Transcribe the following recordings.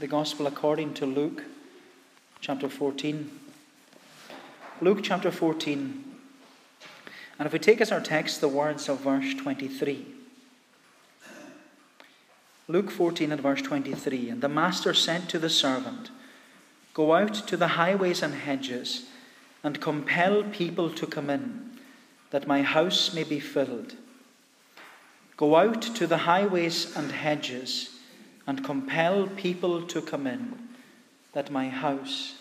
the Gospel according to Luke chapter 14. Luke chapter 14. And if we take as our text the words of verse 23. Luke 14 and verse 23. And the master sent to the servant, Go out to the highways and hedges, and compel people to come in, that my house may be filled. Go out to the highways and hedges, and compel people to come in, that my house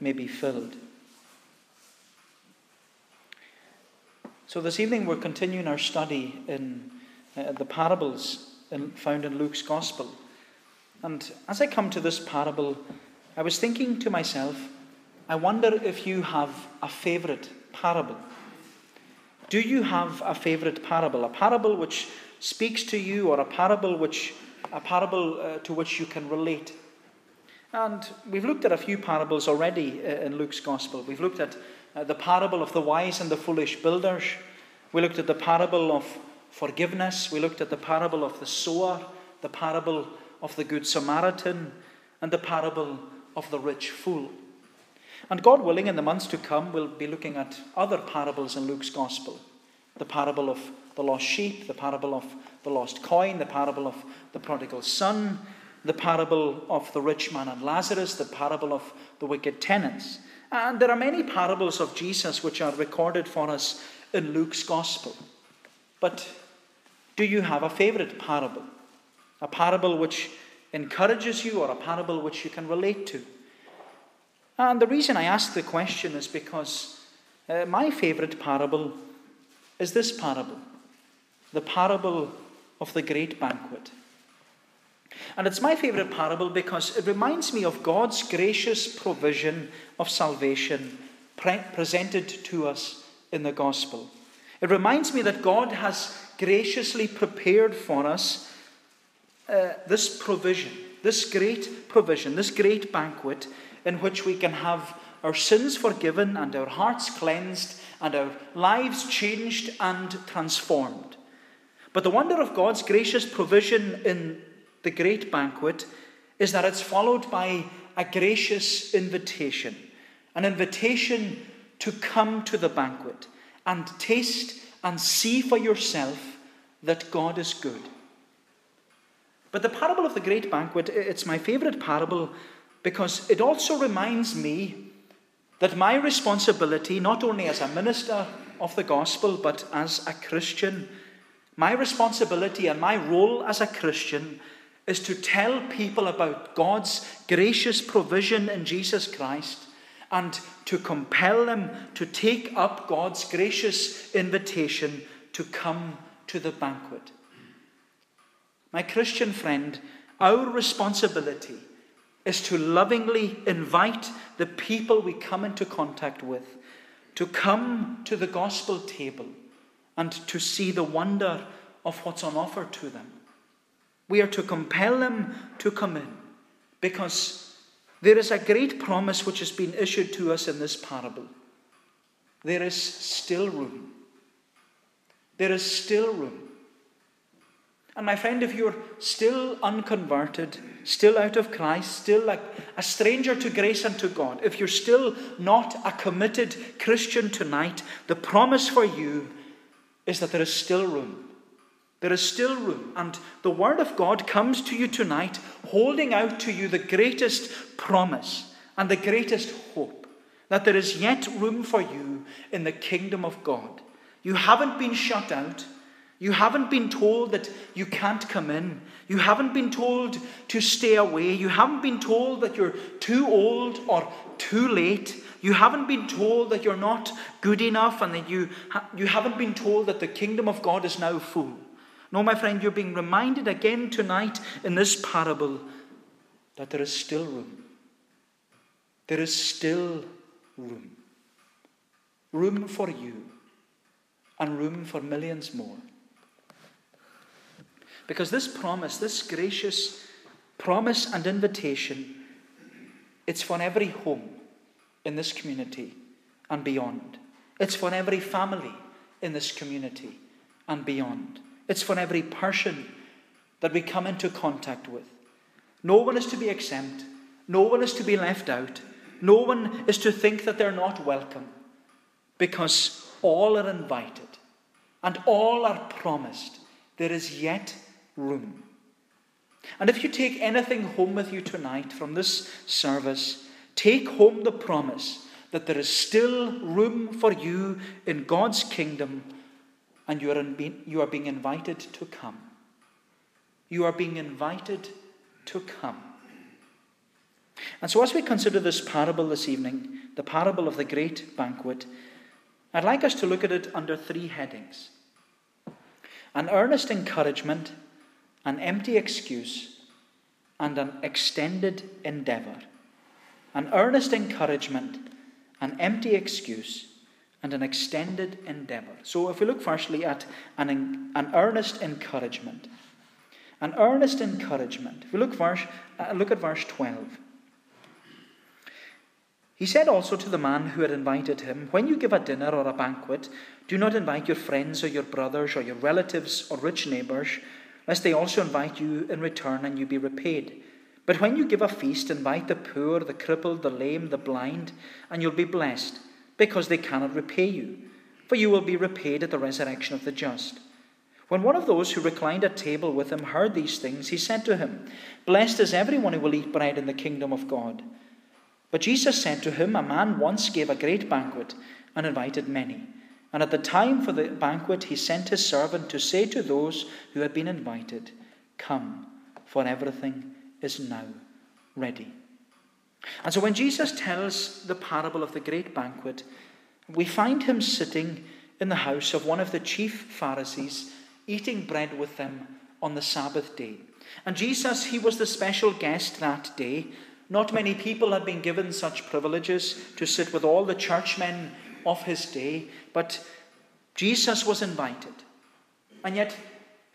may be filled. So, this evening we're continuing our study in uh, the parables in, found in Luke's Gospel. And as I come to this parable, I was thinking to myself, I wonder if you have a favourite parable. Do you have a favourite parable? A parable which speaks to you, or a parable which a parable uh, to which you can relate? And we've looked at a few parables already uh, in Luke's Gospel. We've looked at uh, the parable of the wise and the foolish builders. We looked at the parable of forgiveness. We looked at the parable of the sower, the parable of the Good Samaritan, and the parable of the rich fool. And God willing, in the months to come, we'll be looking at other parables in Luke's Gospel the parable of the lost sheep, the parable of the lost coin, the parable of the prodigal son, the parable of the rich man and Lazarus, the parable of the wicked tenants. And there are many parables of Jesus which are recorded for us in Luke's Gospel. But do you have a favourite parable? A parable which encourages you or a parable which you can relate to? And the reason I ask the question is because uh, my favourite parable is this parable the parable of the great banquet. And it's my favourite parable because it reminds me of God's gracious provision of salvation pre- presented to us in the gospel. It reminds me that God has graciously prepared for us uh, this provision, this great provision, this great banquet in which we can have our sins forgiven and our hearts cleansed and our lives changed and transformed. But the wonder of God's gracious provision in the great banquet is that it's followed by a gracious invitation, an invitation to come to the banquet and taste and see for yourself that God is good. But the parable of the great banquet, it's my favorite parable because it also reminds me that my responsibility, not only as a minister of the gospel, but as a Christian, my responsibility and my role as a Christian is to tell people about God's gracious provision in Jesus Christ and to compel them to take up God's gracious invitation to come to the banquet. My Christian friend, our responsibility is to lovingly invite the people we come into contact with to come to the gospel table and to see the wonder of what's on offer to them. We are to compel them to come in because there is a great promise which has been issued to us in this parable. There is still room. There is still room. And my friend, if you're still unconverted, still out of Christ, still like a stranger to grace and to God, if you're still not a committed Christian tonight, the promise for you is that there is still room. There is still room. And the Word of God comes to you tonight, holding out to you the greatest promise and the greatest hope that there is yet room for you in the kingdom of God. You haven't been shut out. You haven't been told that you can't come in. You haven't been told to stay away. You haven't been told that you're too old or too late. You haven't been told that you're not good enough and that you, ha- you haven't been told that the kingdom of God is now full. No, my friend, you're being reminded again tonight in this parable that there is still room. There is still room. Room for you and room for millions more. Because this promise, this gracious promise and invitation, it's for every home in this community and beyond. It's for every family in this community and beyond. It's for every person that we come into contact with. No one is to be exempt. No one is to be left out. No one is to think that they're not welcome because all are invited and all are promised. There is yet room. And if you take anything home with you tonight from this service, take home the promise that there is still room for you in God's kingdom and you are, in, you are being invited to come. You are being invited to come. And so, as we consider this parable this evening, the parable of the great banquet, I'd like us to look at it under three headings an earnest encouragement, an empty excuse, and an extended endeavour. An earnest encouragement, an empty excuse, and an extended endeavour. So, if we look firstly at an, an earnest encouragement, an earnest encouragement. If we look, verse, uh, look at verse 12. He said also to the man who had invited him, When you give a dinner or a banquet, do not invite your friends or your brothers or your relatives or rich neighbours, lest they also invite you in return and you be repaid. But when you give a feast, invite the poor, the crippled, the lame, the blind, and you'll be blessed, because they cannot repay you, for you will be repaid at the resurrection of the just. When one of those who reclined at table with him heard these things, he said to him, Blessed is everyone who will eat bread in the kingdom of God. But Jesus said to him, A man once gave a great banquet and invited many. And at the time for the banquet, he sent his servant to say to those who had been invited, Come, for everything is now ready. And so when Jesus tells the parable of the great banquet, we find him sitting in the house of one of the chief Pharisees eating bread with them on the Sabbath day. And Jesus, he was the special guest that day. Not many people had been given such privileges to sit with all the churchmen of his day, but Jesus was invited. And yet,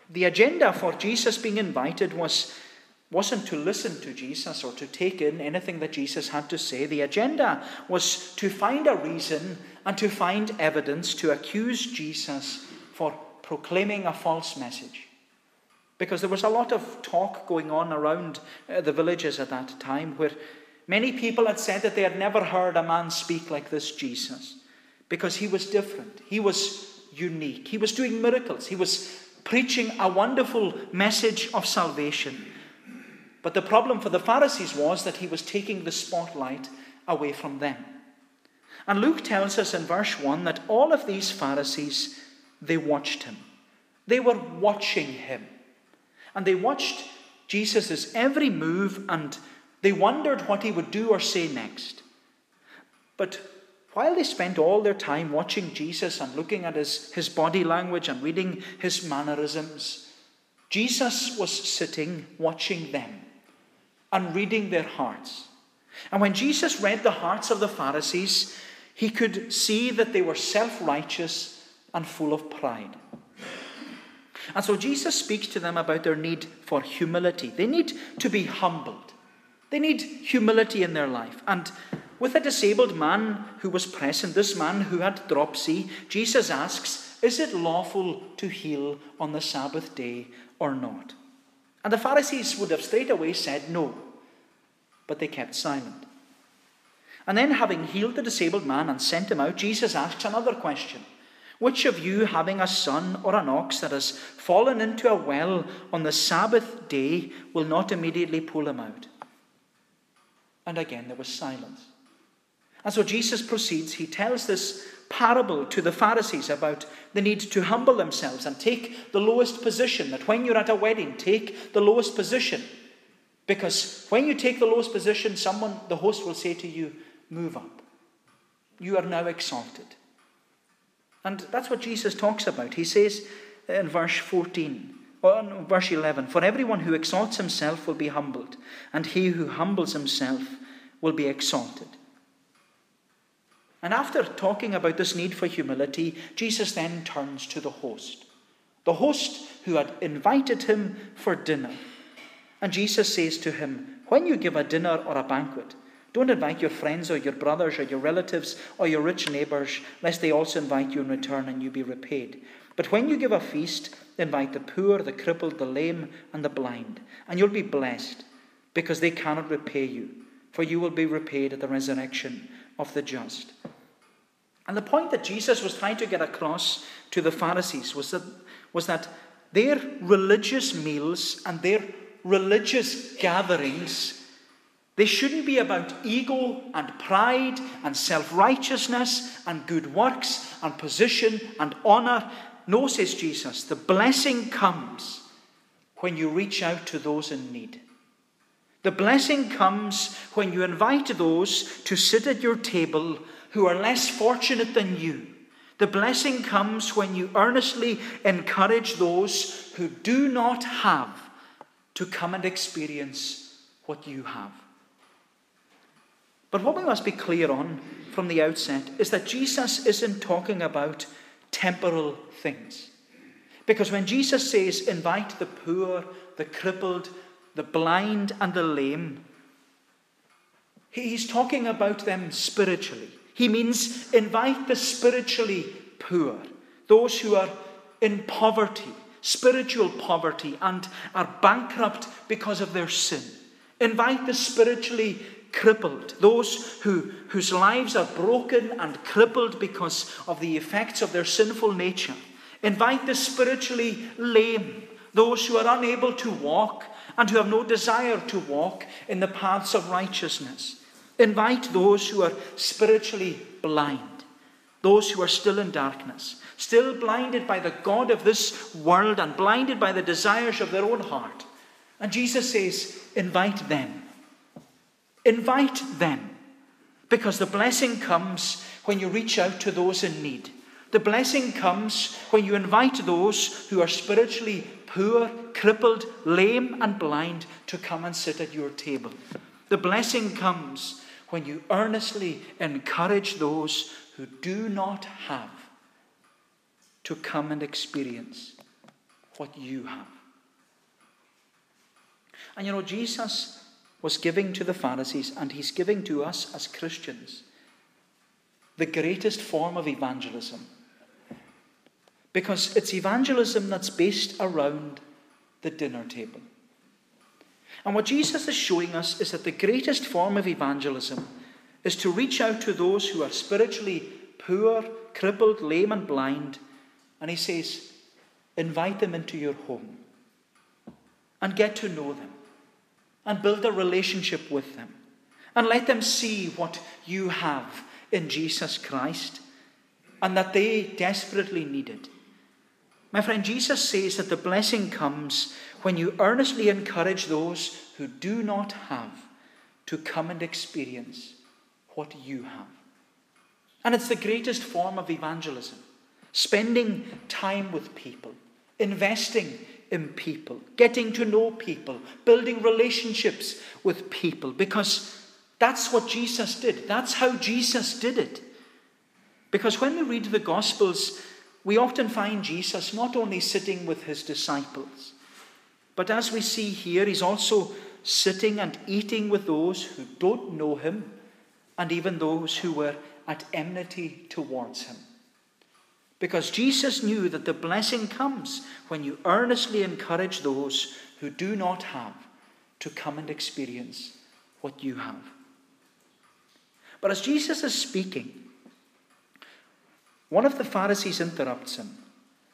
the agenda for Jesus being invited was, wasn't to listen to Jesus or to take in anything that Jesus had to say. The agenda was to find a reason and to find evidence to accuse Jesus for proclaiming a false message. Because there was a lot of talk going on around uh, the villages at that time where many people had said that they had never heard a man speak like this Jesus because he was different. He was unique. He was doing miracles. He was preaching a wonderful message of salvation. But the problem for the Pharisees was that he was taking the spotlight away from them. And Luke tells us in verse 1 that all of these Pharisees they watched him. They were watching him. And they watched Jesus' every move and they wondered what he would do or say next. But while they spent all their time watching Jesus and looking at his, his body language and reading his mannerisms, Jesus was sitting watching them and reading their hearts. And when Jesus read the hearts of the Pharisees, he could see that they were self righteous and full of pride. And so Jesus speaks to them about their need for humility. They need to be humbled. They need humility in their life. And with a disabled man who was present, this man who had dropsy, Jesus asks, Is it lawful to heal on the Sabbath day or not? And the Pharisees would have straight away said no, but they kept silent. And then, having healed the disabled man and sent him out, Jesus asks another question which of you, having a son or an ox that has fallen into a well on the Sabbath day, will not immediately pull him out? And again there was silence. And so Jesus proceeds, he tells this parable to the Pharisees about the need to humble themselves and take the lowest position. That when you're at a wedding, take the lowest position. Because when you take the lowest position, someone, the host, will say to you, Move up. You are now exalted. And that's what Jesus talks about. He says in verse 14, or verse 11, For everyone who exalts himself will be humbled, and he who humbles himself will be exalted. And after talking about this need for humility, Jesus then turns to the host, the host who had invited him for dinner. And Jesus says to him, When you give a dinner or a banquet, don't invite your friends or your brothers or your relatives or your rich neighbours, lest they also invite you in return and you be repaid. But when you give a feast, invite the poor, the crippled, the lame, and the blind, and you'll be blessed, because they cannot repay you, for you will be repaid at the resurrection of the just. And the point that Jesus was trying to get across to the Pharisees was that, was that their religious meals and their religious gatherings they shouldn't be about ego and pride and self righteousness and good works and position and honor. No, says Jesus, the blessing comes when you reach out to those in need. The blessing comes when you invite those to sit at your table who are less fortunate than you. The blessing comes when you earnestly encourage those who do not have to come and experience what you have. But what we must be clear on from the outset is that Jesus isn't talking about temporal things. Because when Jesus says, invite the poor, the crippled, the blind, and the lame, he's talking about them spiritually. He means invite the spiritually poor, those who are in poverty, spiritual poverty, and are bankrupt because of their sin. Invite the spiritually crippled, those who, whose lives are broken and crippled because of the effects of their sinful nature. Invite the spiritually lame, those who are unable to walk and who have no desire to walk in the paths of righteousness. Invite those who are spiritually blind, those who are still in darkness, still blinded by the God of this world and blinded by the desires of their own heart. And Jesus says, Invite them. Invite them. Because the blessing comes when you reach out to those in need. The blessing comes when you invite those who are spiritually poor, crippled, lame, and blind to come and sit at your table. The blessing comes when you earnestly encourage those who do not have to come and experience what you have. And you know, Jesus was giving to the Pharisees, and he's giving to us as Christians the greatest form of evangelism. Because it's evangelism that's based around the dinner table. And what Jesus is showing us is that the greatest form of evangelism is to reach out to those who are spiritually poor, crippled, lame, and blind. And he says, invite them into your home and get to know them and build a relationship with them and let them see what you have in Jesus Christ and that they desperately need it. My friend, Jesus says that the blessing comes when you earnestly encourage those who do not have to come and experience what you have. And it's the greatest form of evangelism spending time with people, investing in people, getting to know people, building relationships with people, because that's what Jesus did. That's how Jesus did it. Because when we read the Gospels, we often find Jesus not only sitting with his disciples, but as we see here, he's also sitting and eating with those who don't know him and even those who were at enmity towards him. Because Jesus knew that the blessing comes when you earnestly encourage those who do not have to come and experience what you have. But as Jesus is speaking, one of the Pharisees interrupts him.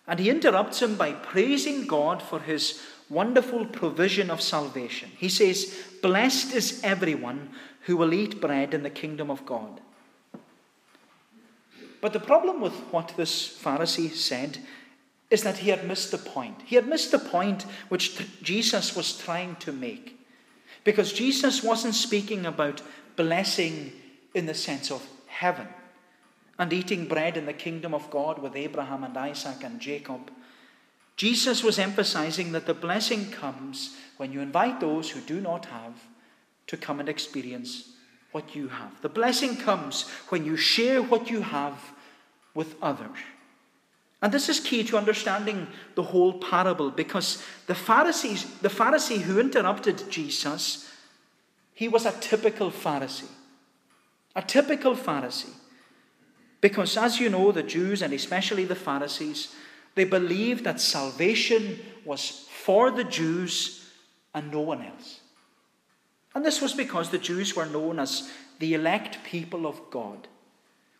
And he interrupts him by praising God for his wonderful provision of salvation. He says, Blessed is everyone who will eat bread in the kingdom of God. But the problem with what this Pharisee said is that he had missed the point. He had missed the point which Jesus was trying to make. Because Jesus wasn't speaking about blessing in the sense of heaven and eating bread in the kingdom of God with Abraham and Isaac and Jacob. Jesus was emphasizing that the blessing comes when you invite those who do not have to come and experience what you have. The blessing comes when you share what you have with others. And this is key to understanding the whole parable because the Pharisees, the Pharisee who interrupted Jesus, he was a typical Pharisee. A typical Pharisee. Because as you know, the Jews and especially the Pharisees, they believed that salvation was for the Jews and no one else. And this was because the Jews were known as the elect people of God,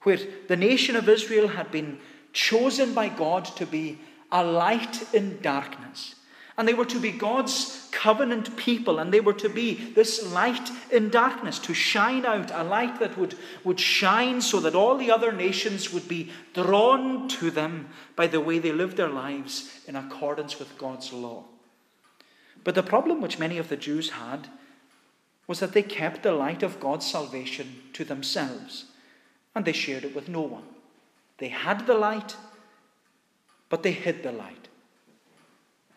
where the nation of Israel had been chosen by God to be a light in darkness. And they were to be God's covenant people, and they were to be this light in darkness, to shine out, a light that would, would shine so that all the other nations would be drawn to them by the way they lived their lives in accordance with God's law. But the problem which many of the Jews had was that they kept the light of God's salvation to themselves, and they shared it with no one. They had the light, but they hid the light.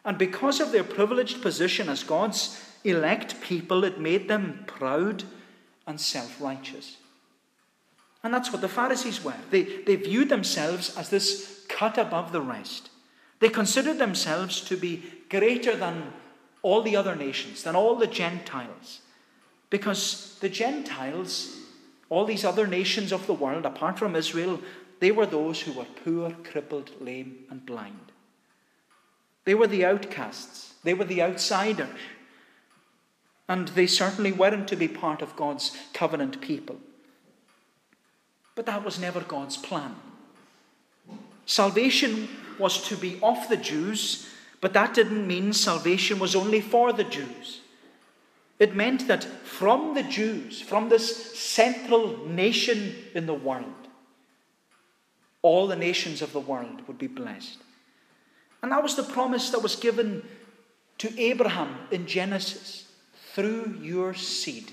And because of their privileged position as God's elect people, it made them proud and self righteous. And that's what the Pharisees were. They, they viewed themselves as this cut above the rest. They considered themselves to be greater than all the other nations, than all the Gentiles. Because the Gentiles, all these other nations of the world, apart from Israel, they were those who were poor, crippled, lame, and blind. They were the outcasts, they were the outsiders. And they certainly weren't to be part of God's covenant people. But that was never God's plan. Salvation was to be of the Jews, but that didn't mean salvation was only for the Jews. It meant that from the Jews, from this central nation in the world, all the nations of the world would be blessed. And that was the promise that was given to Abraham in Genesis. Through your seed,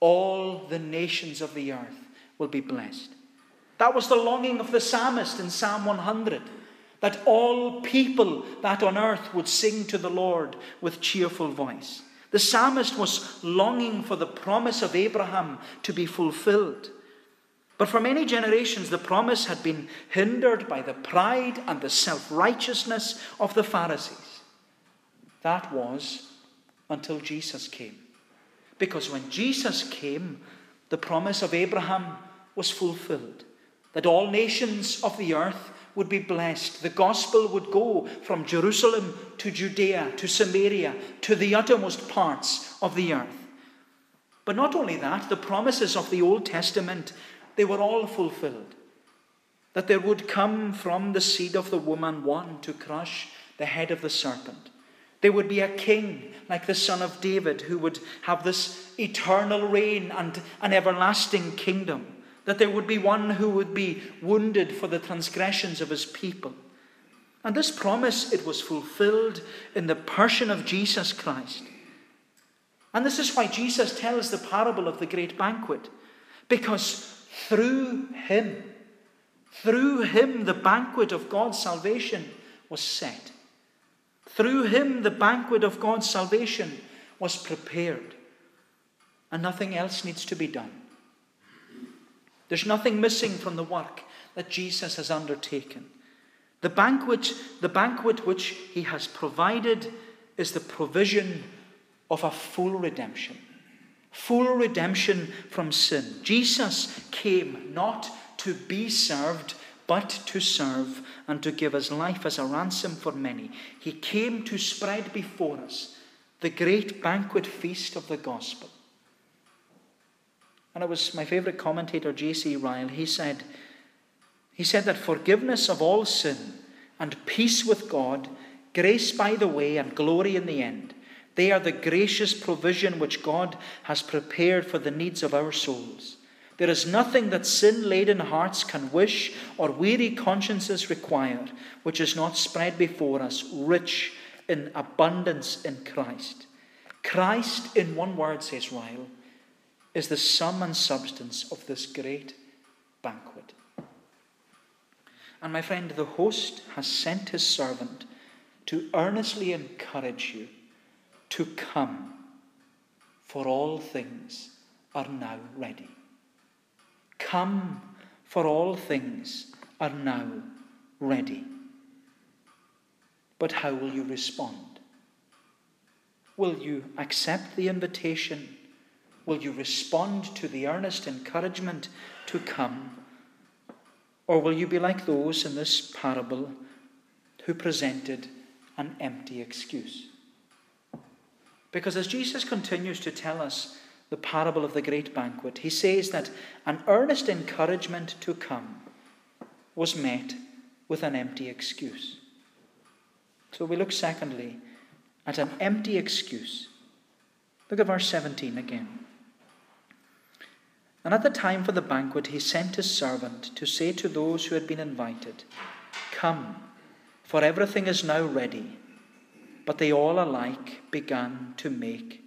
all the nations of the earth will be blessed. That was the longing of the psalmist in Psalm 100 that all people that on earth would sing to the Lord with cheerful voice. The psalmist was longing for the promise of Abraham to be fulfilled. But for many generations, the promise had been hindered by the pride and the self righteousness of the Pharisees. That was until Jesus came. Because when Jesus came, the promise of Abraham was fulfilled that all nations of the earth would be blessed. The gospel would go from Jerusalem to Judea to Samaria to the uttermost parts of the earth. But not only that, the promises of the Old Testament they were all fulfilled. That there would come from the seed of the woman one to crush the head of the serpent. There would be a king like the son of David who would have this eternal reign and an everlasting kingdom. That there would be one who would be wounded for the transgressions of his people. And this promise, it was fulfilled in the person of Jesus Christ. And this is why Jesus tells the parable of the great banquet. Because through him, through him, the banquet of God's salvation was set. Through him, the banquet of God's salvation was prepared. And nothing else needs to be done. There's nothing missing from the work that Jesus has undertaken. The banquet, the banquet which he has provided is the provision of a full redemption full redemption from sin. Jesus came not to be served, but to serve and to give his life as a ransom for many. He came to spread before us the great banquet feast of the gospel. And it was my favorite commentator, J.C. Ryle. He said, he said that forgiveness of all sin and peace with God, grace by the way and glory in the end, they are the gracious provision which God has prepared for the needs of our souls. There is nothing that sin laden hearts can wish or weary consciences require which is not spread before us, rich in abundance in Christ. Christ, in one word, says Ryle, is the sum and substance of this great banquet. And my friend, the host has sent his servant to earnestly encourage you to come, for all things are now ready. Come, for all things are now ready. But how will you respond? Will you accept the invitation? Will you respond to the earnest encouragement to come? Or will you be like those in this parable who presented an empty excuse? Because as Jesus continues to tell us the parable of the great banquet, he says that an earnest encouragement to come was met with an empty excuse. So we look secondly at an empty excuse. Look at verse 17 again. And at the time for the banquet, he sent his servant to say to those who had been invited, Come, for everything is now ready. But they all alike began to make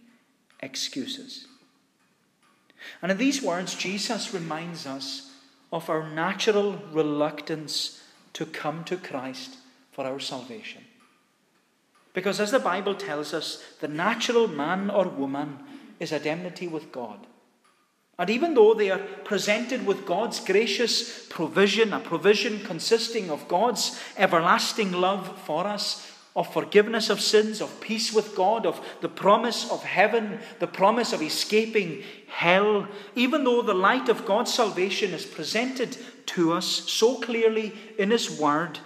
excuses. And in these words, Jesus reminds us of our natural reluctance to come to Christ for our salvation. Because as the Bible tells us, the natural man or woman is at enmity with God. And even though they are presented with God's gracious provision, a provision consisting of God's everlasting love for us, of forgiveness of sins, of peace with God, of the promise of heaven, the promise of escaping hell, even though the light of God's salvation is presented to us so clearly in His Word,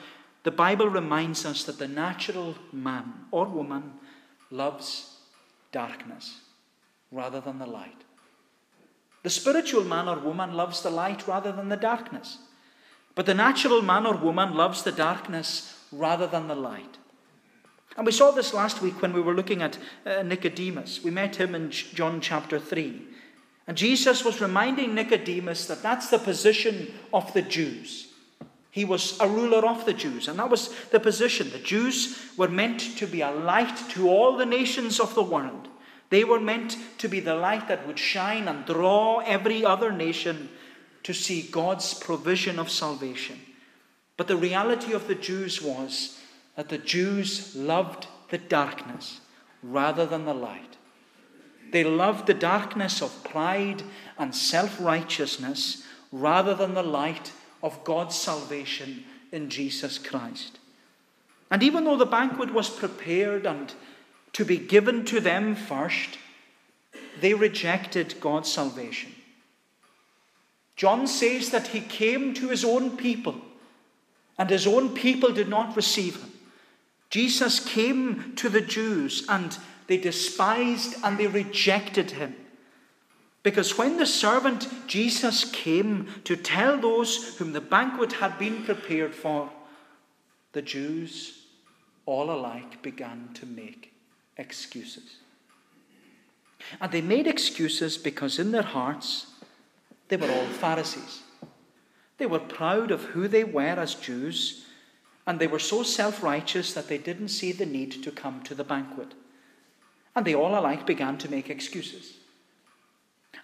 the Bible reminds us that the natural man or woman loves darkness rather than the light. The spiritual man or woman loves the light rather than the darkness. But the natural man or woman loves the darkness rather than the light. And we saw this last week when we were looking at uh, Nicodemus. We met him in John chapter 3. And Jesus was reminding Nicodemus that that's the position of the Jews. He was a ruler of the Jews, and that was the position. The Jews were meant to be a light to all the nations of the world. They were meant to be the light that would shine and draw every other nation to see God's provision of salvation. But the reality of the Jews was that the Jews loved the darkness rather than the light. They loved the darkness of pride and self righteousness rather than the light of God's salvation in Jesus Christ. And even though the banquet was prepared and to be given to them first, they rejected God's salvation. John says that he came to his own people, and his own people did not receive him. Jesus came to the Jews, and they despised and they rejected him. Because when the servant Jesus came to tell those whom the banquet had been prepared for, the Jews all alike began to make excuses. And they made excuses because in their hearts they were all Pharisees. They were proud of who they were as Jews, and they were so self righteous that they didn't see the need to come to the banquet. And they all alike began to make excuses.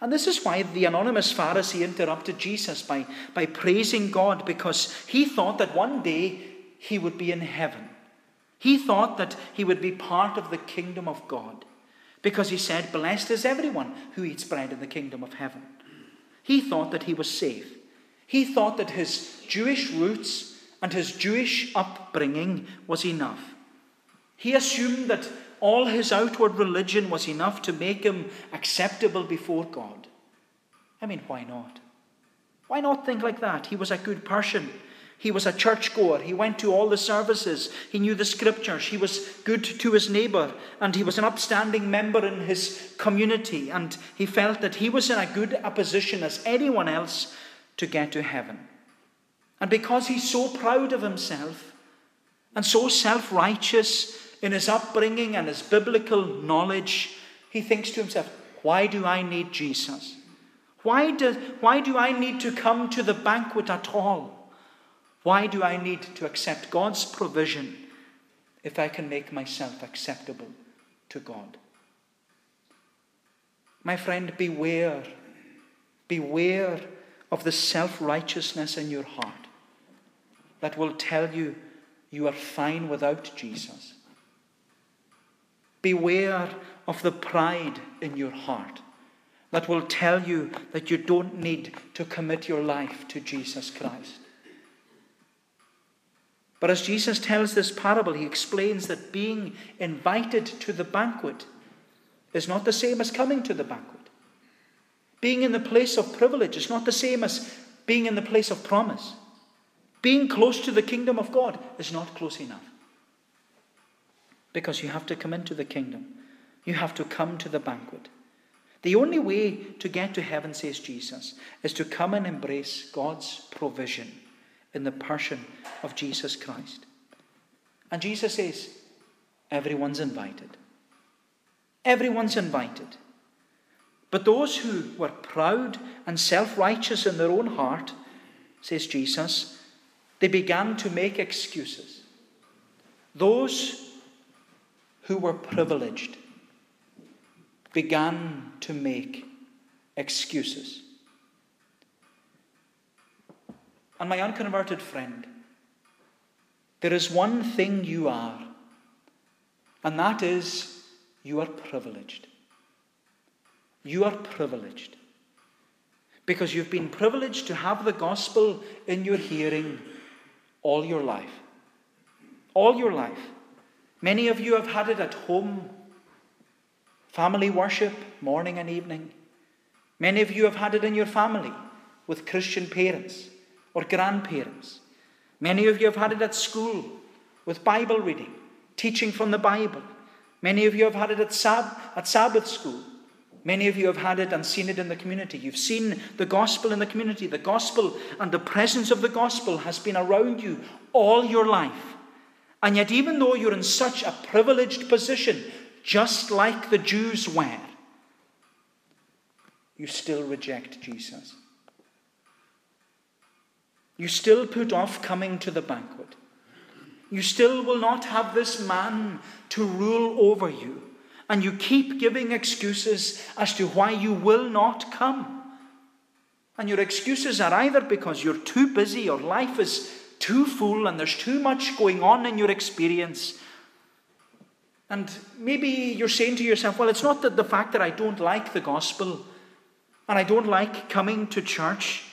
And this is why the anonymous Pharisee interrupted Jesus by, by praising God because he thought that one day he would be in heaven he thought that he would be part of the kingdom of God because he said, Blessed is everyone who eats bread in the kingdom of heaven. He thought that he was safe. He thought that his Jewish roots and his Jewish upbringing was enough. He assumed that all his outward religion was enough to make him acceptable before God. I mean, why not? Why not think like that? He was a good person. He was a churchgoer. He went to all the services. He knew the scriptures. He was good to his neighbour. And he was an upstanding member in his community. And he felt that he was in a good a position as anyone else to get to heaven. And because he's so proud of himself and so self righteous in his upbringing and his biblical knowledge, he thinks to himself, Why do I need Jesus? Why do, why do I need to come to the banquet at all? Why do I need to accept God's provision if I can make myself acceptable to God? My friend, beware. Beware of the self righteousness in your heart that will tell you you are fine without Jesus. Beware of the pride in your heart that will tell you that you don't need to commit your life to Jesus Christ. But as Jesus tells this parable, he explains that being invited to the banquet is not the same as coming to the banquet. Being in the place of privilege is not the same as being in the place of promise. Being close to the kingdom of God is not close enough. Because you have to come into the kingdom You have to come to the banquet. The only way to get to heaven, says Jesus, is to come and embrace God's provision in the person of Jesus Christ. And Jesus says, everyone's invited. Everyone's invited. But those who were proud and self righteous in their own heart, says Jesus, they began to make excuses. Those who were privileged began to make excuses. And my unconverted friend, there is one thing you are, and that is you are privileged. You are privileged. Because you've been privileged to have the gospel in your hearing all your life. All your life. Many of you have had it at home Family worship, morning and evening. Many of you have had it in your family with Christian parents or grandparents. Many of you have had it at school with Bible reading, teaching from the Bible. Many of you have had it at, Sab- at Sabbath school. Many of you have had it and seen it in the community. You've seen the gospel in the community. The gospel and the presence of the gospel has been around you all your life. And yet, even though you're in such a privileged position just like the Jews were, you still reject Jesus. You still put off coming to the banquet. You still will not have this man to rule over you. And you keep giving excuses as to why you will not come. And your excuses are either because you're too busy or life is too full and there's too much going on in your experience and maybe you're saying to yourself, well, it's not that the fact that I don't like the gospel and I don't like coming to church.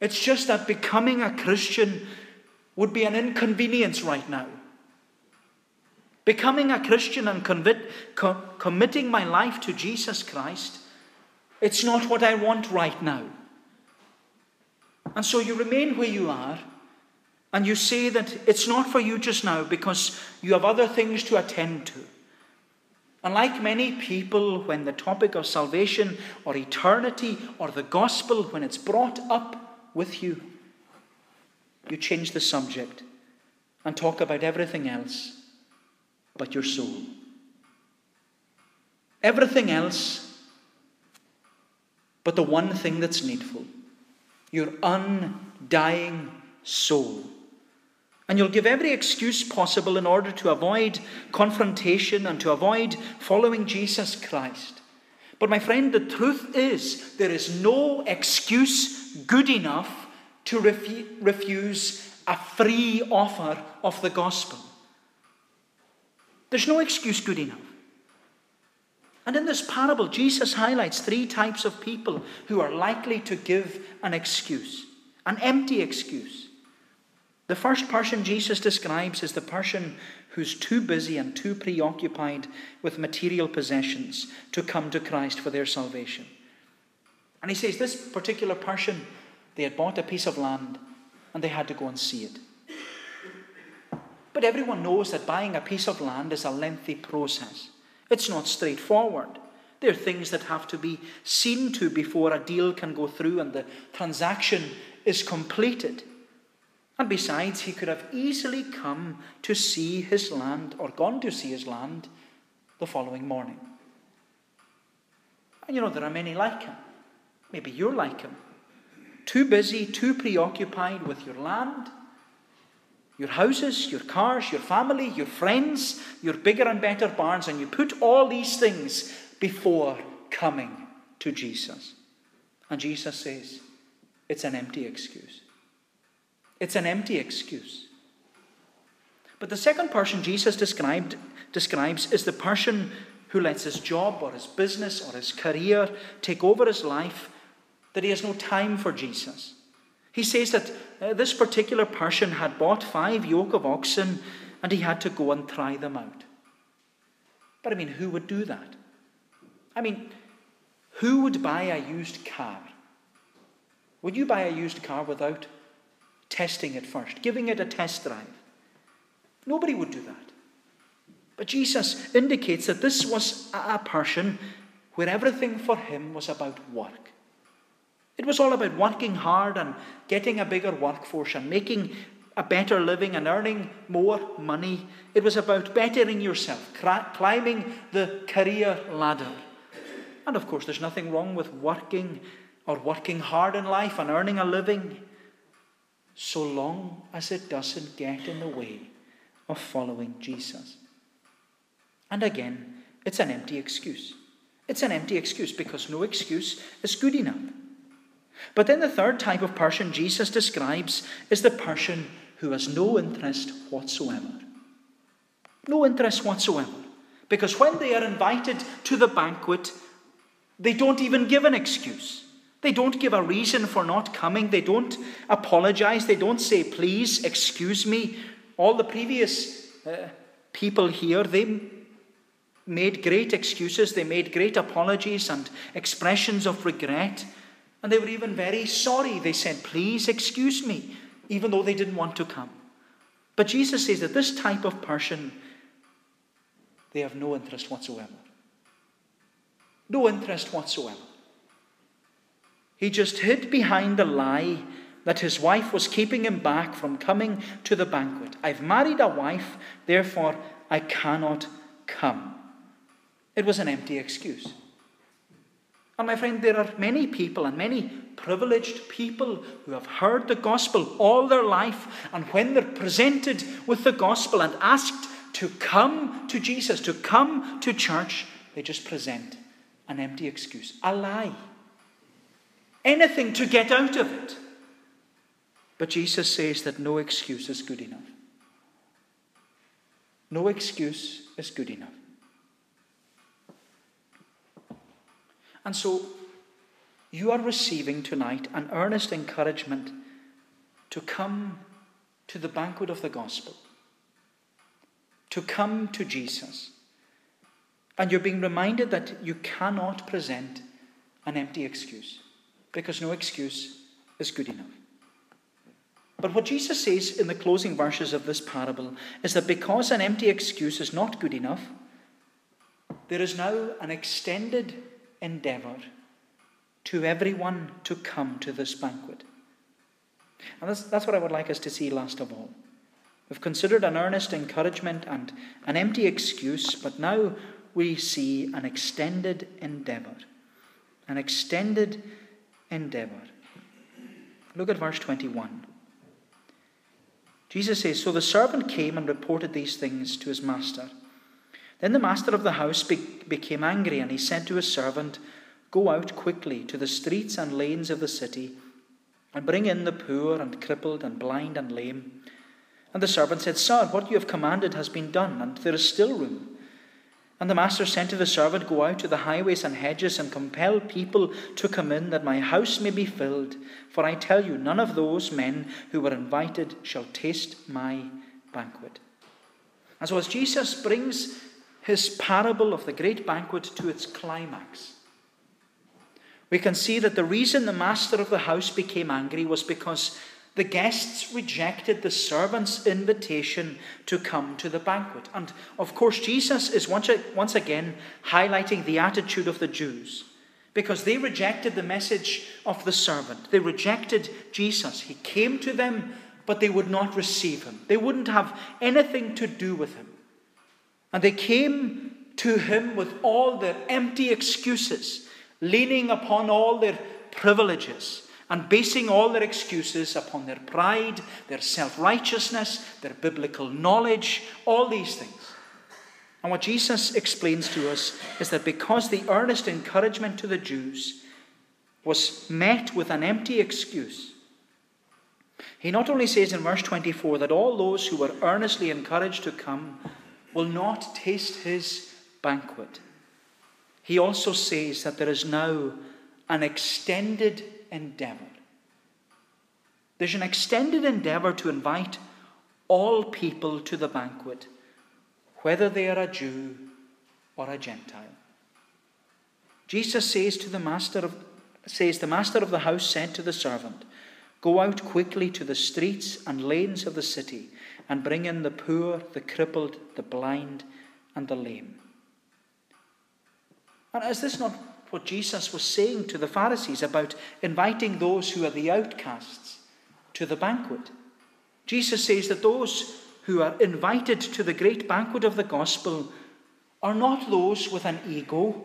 It's just that becoming a Christian would be an inconvenience right now. Becoming a Christian and co- committing my life to Jesus Christ, it's not what I want right now. And so you remain where you are and you say that it's not for you just now because you have other things to attend to. And like many people, when the topic of salvation or eternity or the gospel, when it's brought up with you, you change the subject and talk about everything else but your soul. Everything else but the one thing that's needful your undying soul. And you'll give every excuse possible in order to avoid confrontation and to avoid following Jesus Christ. But, my friend, the truth is there is no excuse good enough to refu- refuse a free offer of the gospel. There's no excuse good enough. And in this parable, Jesus highlights three types of people who are likely to give an excuse, an empty excuse. The first person Jesus describes is the person who's too busy and too preoccupied with material possessions to come to Christ for their salvation. And he says this particular person, they had bought a piece of land and they had to go and see it. But everyone knows that buying a piece of land is a lengthy process. It's not straightforward. There are things that have to be seen to before a deal can go through and the transaction is completed. And besides, he could have easily come to see his land or gone to see his land the following morning. And you know, there are many like him. Maybe you're like him. Too busy, too preoccupied with your land, your houses, your cars, your family, your friends, your bigger and better barns, and you put all these things before coming to Jesus. And Jesus says, it's an empty excuse. It's an empty excuse. But the second person Jesus described, describes is the person who lets his job or his business or his career take over his life, that he has no time for Jesus. He says that uh, this particular person had bought five yoke of oxen and he had to go and try them out. But I mean, who would do that? I mean, who would buy a used car? Would you buy a used car without testing it first, giving it a test drive. Nobody would do that. But Jesus indicates that this was a person where everything for him was about work. It was all about working hard and getting a bigger workforce and making a better living and earning more money. It was about bettering yourself, climbing the career ladder. And of course, there's nothing wrong with working or working hard in life and earning a living, so long as it doesn't get in the way of following Jesus. And again, it's an empty excuse. It's an empty excuse because no excuse is good enough. But then the third type of person Jesus describes is the person who has no interest whatsoever. No interest whatsoever. Because when they are invited to the banquet, they don't even give an excuse. They don't give a reason for not coming. They don't apologize. They don't say, please, excuse me. All the previous uh, people here, they made great excuses. They made great apologies and expressions of regret. And they were even very sorry. They said, please, excuse me, even though they didn't want to come. But Jesus says that this type of person, they have no interest whatsoever. No interest whatsoever. He just hid behind the lie that his wife was keeping him back from coming to the banquet. I've married a wife, therefore I cannot come. It was an empty excuse. And my friend, there are many people and many privileged people who have heard the gospel all their life, and when they're presented with the gospel and asked to come to Jesus, to come to church, they just present an empty excuse, a lie. Anything to get out of it. But Jesus says that no excuse is good enough. No excuse is good enough. And so, you are receiving tonight an earnest encouragement to come to the banquet of the gospel, to come to Jesus. And you're being reminded that you cannot present an empty excuse, because no excuse is good enough. But what Jesus says in the closing verses of this parable is that because an empty excuse is not good enough, there is now an extended endeavour to everyone to come to this banquet. And that's, that's what I would like us to see last of all. We've considered an earnest encouragement and an empty excuse, but now we see an extended endeavour. An extended endeavour. Look at verse 21. Jesus says, So the servant came and reported these things to his master. Then the master of the house be- became angry, and he said to his servant, Go out quickly to the streets and lanes of the city, and bring in the poor and crippled and blind and lame. And the servant said, Sir, what you have commanded has been done, and there is still room. And the master said to the servant, Go out to the highways and hedges and compel people to come in, that my house may be filled. For I tell you, none of those men who were invited shall taste my banquet. And so, as Jesus brings his parable of the great banquet to its climax, we can see that the reason the master of the house became angry was because the guests rejected the servant's invitation to come to the banquet. And of course, Jesus is once, again highlighting the attitude of the Jews because they rejected the message of the servant. They rejected Jesus. He came to them, but they would not receive him, they wouldn't have anything to do with him. And they came to him with all their empty excuses, leaning upon all their privileges and basing all their excuses upon their pride, their self righteousness, their biblical knowledge, all these things. And what Jesus explains to us is that because the earnest encouragement to the Jews was met with an empty excuse, he not only says in verse 24 that all those who were earnestly encouraged to come will not taste his banquet, he also says that there is now an extended endeavour. There's an extended endeavour to invite all people to the banquet, whether they are a Jew or a Gentile. Jesus says to the master of says the master of the house said to the servant, Go out quickly to the streets and lanes of the city, and bring in the poor, the crippled, the blind, and the lame. And is this not what Jesus was saying to the Pharisees about inviting those who are the outcasts to the banquet? Jesus says that those who are invited to the great banquet of the gospel are not those with an ego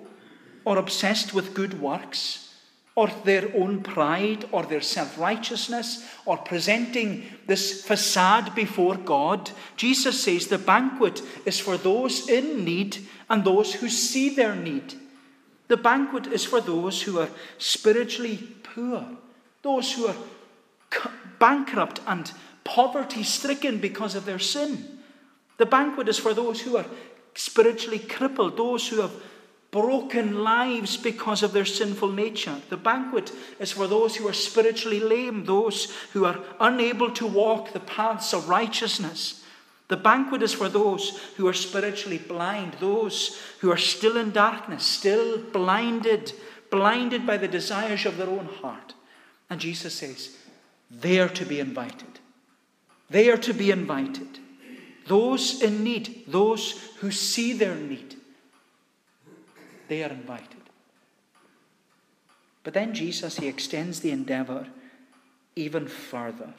or obsessed with good works or their own pride or their self righteousness or presenting this facade before God. Jesus says the banquet is for those in need and those who see their need. The banquet is for those who are spiritually poor, those who are bankrupt and poverty stricken because of their sin. The banquet is for those who are spiritually crippled, those who have broken lives because of their sinful nature. The banquet is for those who are spiritually lame, those who are unable to walk the paths of righteousness. The banquet is for those who are spiritually blind, those who are still in darkness, still blinded, blinded by the desires of their own heart. And Jesus says, they are to be invited. They are to be invited. Those in need, those who see their need, they are invited. But then Jesus, he extends the endeavor even further.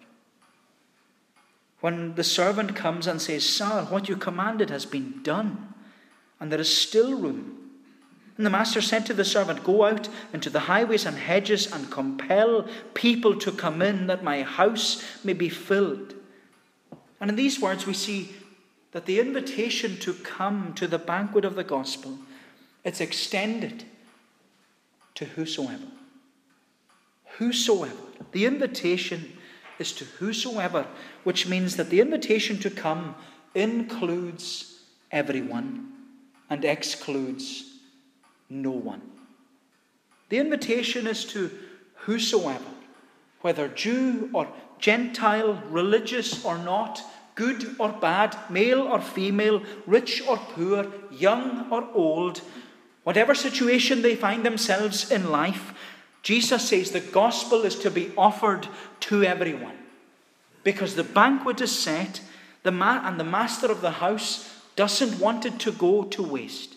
When the servant comes and says, Sir, what you commanded has been done, and there is still room. And the master said to the servant, Go out into the highways and hedges and compel people to come in, that my house may be filled. And in these words, we see that the invitation to come to the banquet of the gospel it's extended to whosoever. Whosoever. The invitation is to whosoever, which means that the invitation to come includes everyone and excludes no one. The invitation is to whosoever, whether Jew or Gentile, religious or not, good or bad, male or female, rich or poor, young or old, Whatever situation they find themselves in life, Jesus says the gospel is to be offered to everyone. Because the banquet is set, the ma- and the master of the house doesn't want it to go to waste.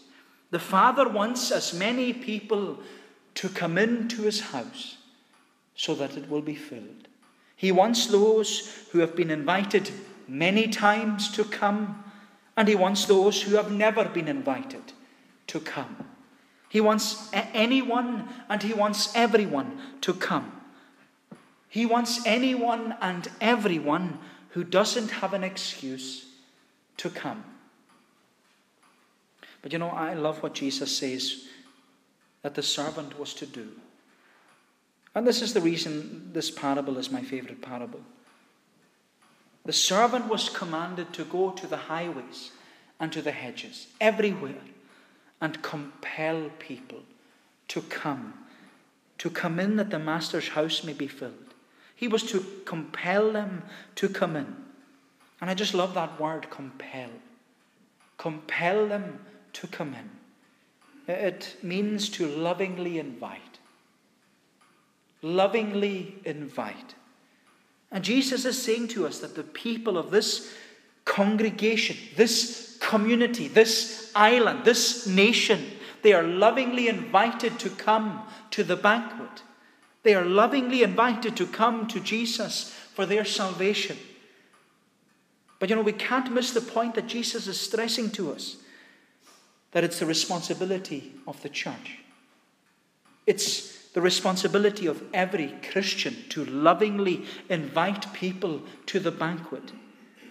The Father wants as many people to come into his house so that it will be filled. He wants those who have been invited many times to come, and he wants those who have never been invited to come. He wants anyone and he wants everyone to come. He wants anyone and everyone who doesn't have an excuse to come. But you know, I love what Jesus says that the servant was to do. And this is the reason this parable is my favorite parable. The servant was commanded to go to the highways and to the hedges, everywhere, and compel people to come, to come in that the master's house may be filled. He was to compel them to come in. And I just love that word, compel. Compel them to come in. It means to lovingly invite. Lovingly invite. And Jesus is saying to us that the people of this congregation, this community, this island, this nation, they are lovingly invited to come to the banquet. They are lovingly invited to come to Jesus for their salvation. But you know, we can't miss the point that Jesus is stressing to us that it's the responsibility of the church. It's the responsibility of every Christian to lovingly invite people to the banquet.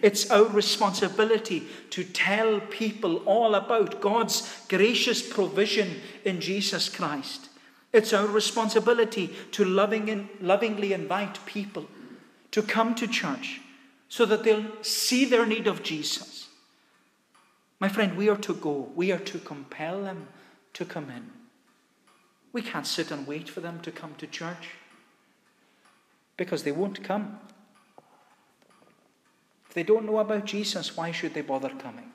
It's our responsibility to tell people all about God's gracious provision in Jesus Christ. It's our responsibility to loving lovingly invite people to come to church so that they'll see their need of Jesus. My friend, we are to go, we are to compel them to come in. We can't sit and wait for them to come to church because they won't come they don't know about Jesus, why should they bother coming?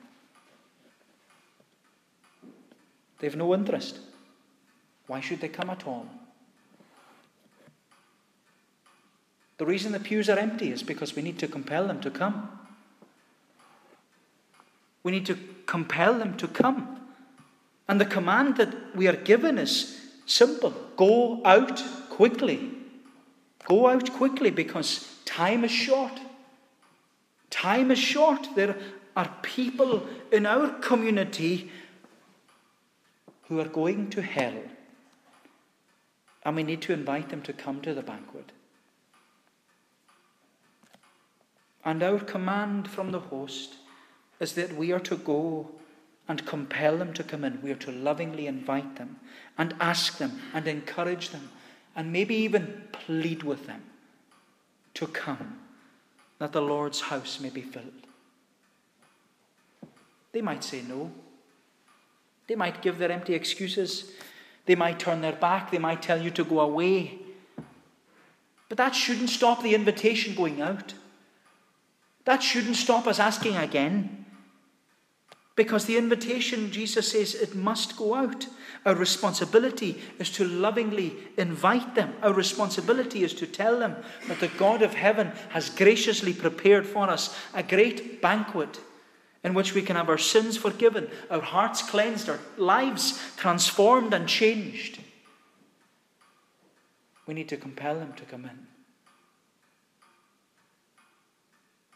They've no interest. Why should they come at all? The reason the pews are empty is because we need to compel them to come. We need to compel them to come. And the command that we are given is simple go out quickly. Go out quickly because time is short. Time is short. There are people in our community who are going to hell. And we need to invite them to come to the banquet. And our command from the host is that we are to go and compel them to come in. We are to lovingly invite them and ask them and encourage them and maybe even plead with them to come that the Lord's house may be filled. They might say no. They might give their empty excuses. They might turn their back. They might tell you to go away. But that shouldn't stop the invitation going out. That shouldn't stop us asking again. Because the invitation, Jesus says, it must go out. Our responsibility is to lovingly invite them. Our responsibility is to tell them that the God of heaven has graciously prepared for us a great banquet in which we can have our sins forgiven, our hearts cleansed, our lives transformed and changed. We need to compel them to come in.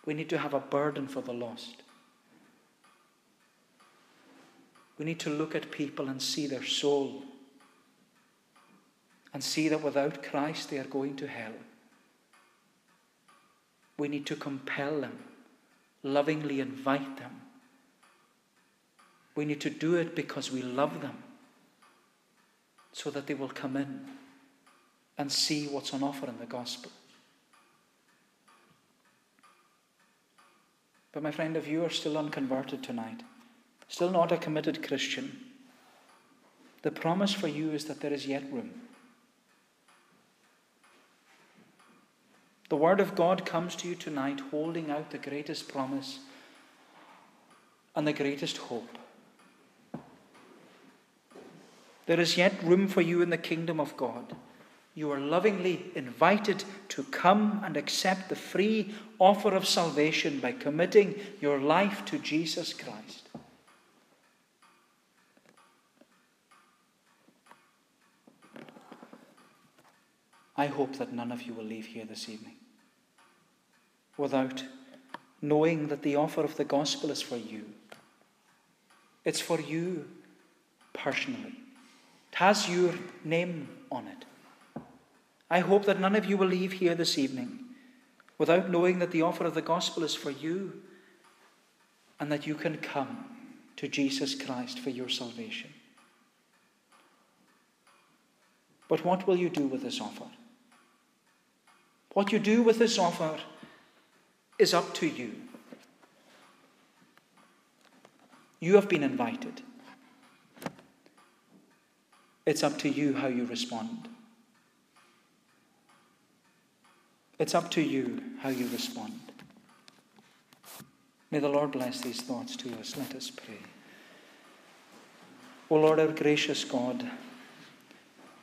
We need to have a burden for the lost. We need to look at people and see their soul and see that without Christ they are going to hell. We need to compel them, lovingly invite them. We need to do it because we love them so that they will come in and see what's on offer in the gospel. But, my friend, if you are still unconverted tonight, still not a committed Christian, the promise for you is that there is yet room. The Word of God comes to you tonight holding out the greatest promise and the greatest hope. There is yet room for you in the kingdom of God. You are lovingly invited to come and accept the free offer of salvation by committing your life to Jesus Christ. I hope that none of you will leave here this evening without knowing that the offer of the gospel is for you. It's for you personally. It has your name on it. I hope that none of you will leave here this evening without knowing that the offer of the gospel is for you and that you can come to Jesus Christ for your salvation. But what will you do with this offer? What you do with this offer is up to you. You have been invited. It's up to you how you respond. It's up to you how you respond. May the Lord bless these thoughts to us. Let us pray. O Lord, our gracious God,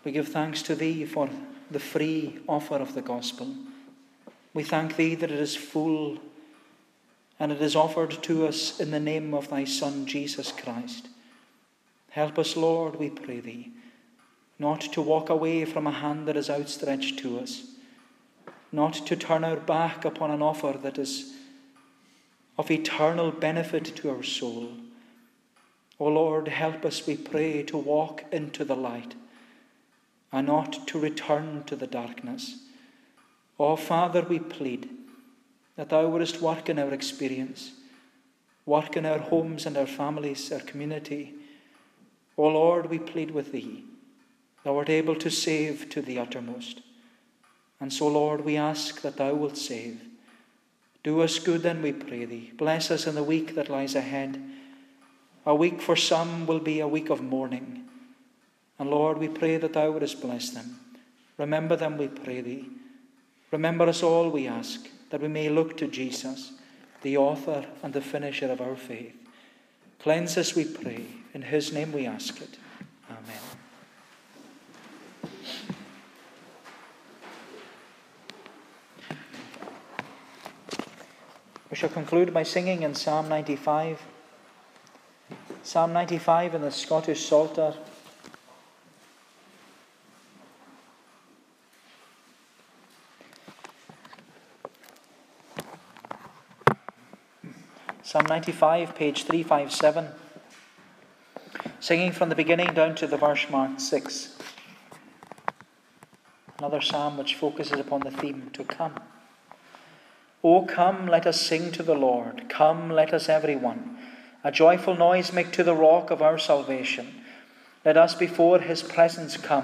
we give thanks to Thee for the free offer of the gospel. We thank Thee that it is full and it is offered to us in the name of Thy Son, Jesus Christ. Help us, Lord, we pray Thee, not to walk away from a hand that is outstretched to us not to turn our back upon an offer that is of eternal benefit to our soul. O Lord, help us, we pray, to walk into the light and not to return to the darkness. O Father, we plead that Thou wouldest work in our experience, work in our homes and our families, our community. O Lord, we plead with Thee. Thou art able to save to the uttermost. And so, Lord, we ask that Thou wilt save. Do us good, then, we pray Thee. Bless us in the week that lies ahead. A week for some will be a week of mourning. And Lord, we pray that Thou wouldst bless them. Remember them, we pray Thee. Remember us all, we ask, that we may look to Jesus, the author and the finisher of our faith. Cleanse us, we pray. In His name we ask it. Amen. We shall conclude by singing in Psalm 95. Psalm 95 in the Scottish Psalter. Psalm 95, page 357. Singing from the beginning down to the verse marked 6. Another psalm which focuses upon the theme to come. O come, let us sing to the Lord. Come, let us everyone a joyful noise make to the rock of our salvation. Let us before his presence come.